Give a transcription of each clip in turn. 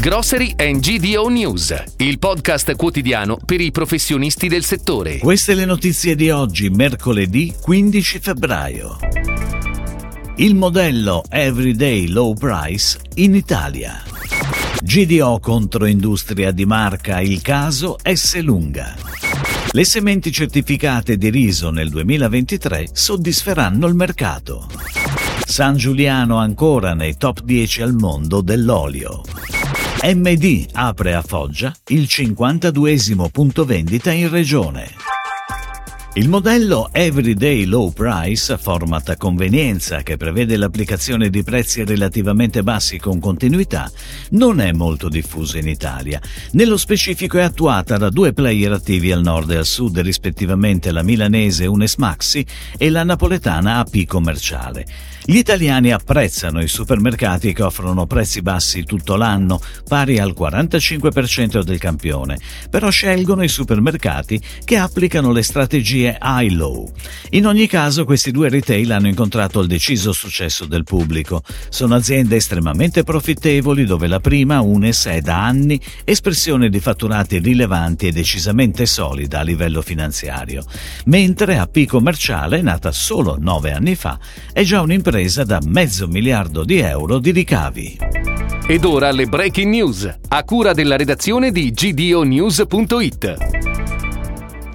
Grocery and GDO News, il podcast quotidiano per i professionisti del settore. Queste le notizie di oggi, mercoledì 15 febbraio. Il modello Everyday Low Price in Italia. GDO contro industria di marca, il caso S. Lunga. Le sementi certificate di riso nel 2023 soddisferanno il mercato. San Giuliano ancora nei top 10 al mondo dell'olio. MD apre a Foggia il 52 punto vendita in regione. Il modello Everyday Low Price, format a convenienza che prevede l'applicazione di prezzi relativamente bassi con continuità, non è molto diffuso in Italia. Nello specifico è attuata da due player attivi al nord e al sud, rispettivamente la milanese Unes Maxi e la napoletana AP Commerciale. Gli italiani apprezzano i supermercati che offrono prezzi bassi tutto l'anno, pari al 45% del campione, però scelgono i supermercati che applicano le strategie high-low. In ogni caso questi due retail hanno incontrato il deciso successo del pubblico. Sono aziende estremamente profittevoli dove la prima, Unes, è da anni espressione di fatturati rilevanti e decisamente solida a livello finanziario, mentre AP Commerciale, nata solo nove anni fa, è già un'impresa impresa da mezzo miliardo di euro di ricavi. Ed ora le breaking news, a cura della redazione di gdonews.it.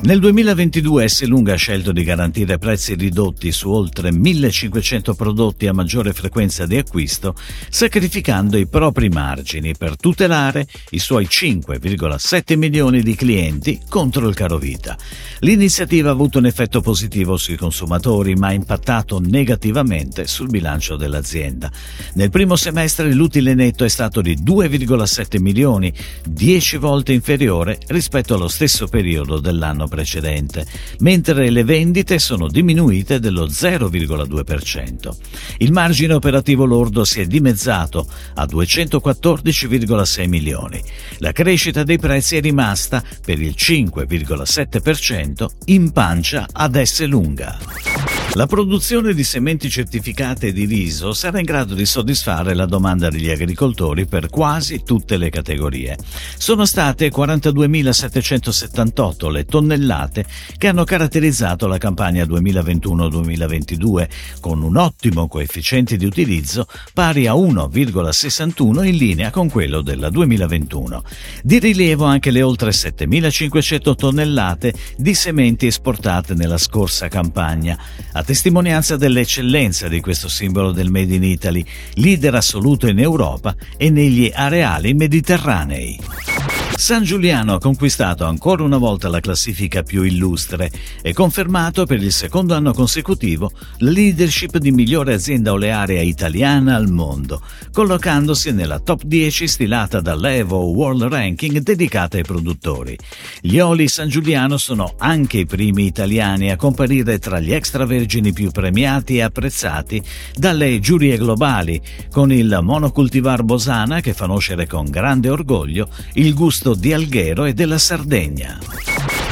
Nel 2022 S. Lunga ha scelto di garantire prezzi ridotti su oltre 1500 prodotti a maggiore frequenza di acquisto, sacrificando i propri margini per tutelare i suoi 5,7 milioni di clienti contro il caro vita. L'iniziativa ha avuto un effetto positivo sui consumatori, ma ha impattato negativamente sul bilancio dell'azienda. Nel primo semestre l'utile netto è stato di 2,7 milioni, 10 volte inferiore rispetto allo stesso periodo dell'anno precedente, mentre le vendite sono diminuite dello 0,2%. Il margine operativo lordo si è dimezzato a 214,6 milioni. La crescita dei prezzi è rimasta per il 5,7% in pancia ad S lunga. La produzione di sementi certificate di riso sarà in grado di soddisfare la domanda degli agricoltori per quasi tutte le categorie. Sono state 42.778 le tonnellate che hanno caratterizzato la campagna 2021-2022, con un ottimo coefficiente di utilizzo pari a 1,61 in linea con quello della 2021. Di rilievo anche le oltre 7.500 tonnellate di sementi esportate nella scorsa campagna a testimonianza dell'eccellenza di questo simbolo del Made in Italy, leader assoluto in Europa e negli areali mediterranei. San Giuliano ha conquistato ancora una volta la classifica più illustre e confermato per il secondo anno consecutivo la leadership di migliore azienda olearia italiana al mondo, collocandosi nella top 10 stilata dall'Evo World Ranking dedicata ai produttori. Gli oli San Giuliano sono anche i primi italiani a comparire tra gli extravergini più premiati e apprezzati dalle giurie globali, con il monocultivar Bosana che fa conoscere con grande orgoglio il gusto di Alghero e della Sardegna.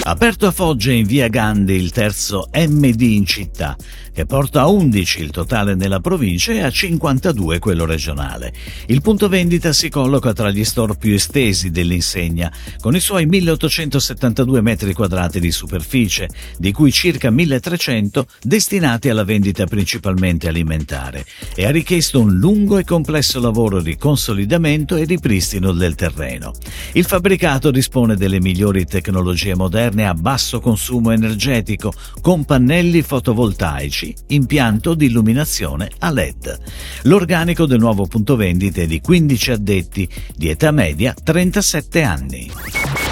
Aperto a Foggia in via Gandhi il terzo MD in città, che porta a 11 il totale nella provincia e a 52 quello regionale. Il punto vendita si colloca tra gli store più estesi dell'insegna, con i suoi 1872 metri quadrati di superficie, di cui circa 1300 destinati alla vendita principalmente alimentare, e ha richiesto un lungo e complesso lavoro di consolidamento e ripristino del terreno. Il fabbricato dispone delle migliori tecnologie moderne moderne a basso consumo energetico con pannelli fotovoltaici, impianto di illuminazione a LED. L'organico del nuovo punto vendita è di 15 addetti, di età media 37 anni.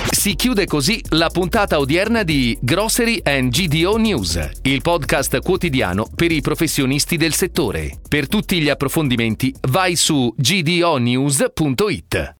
Si chiude così la puntata odierna di Grocery and GDO News, il podcast quotidiano per i professionisti del settore. Per tutti gli approfondimenti vai su gdonews.it.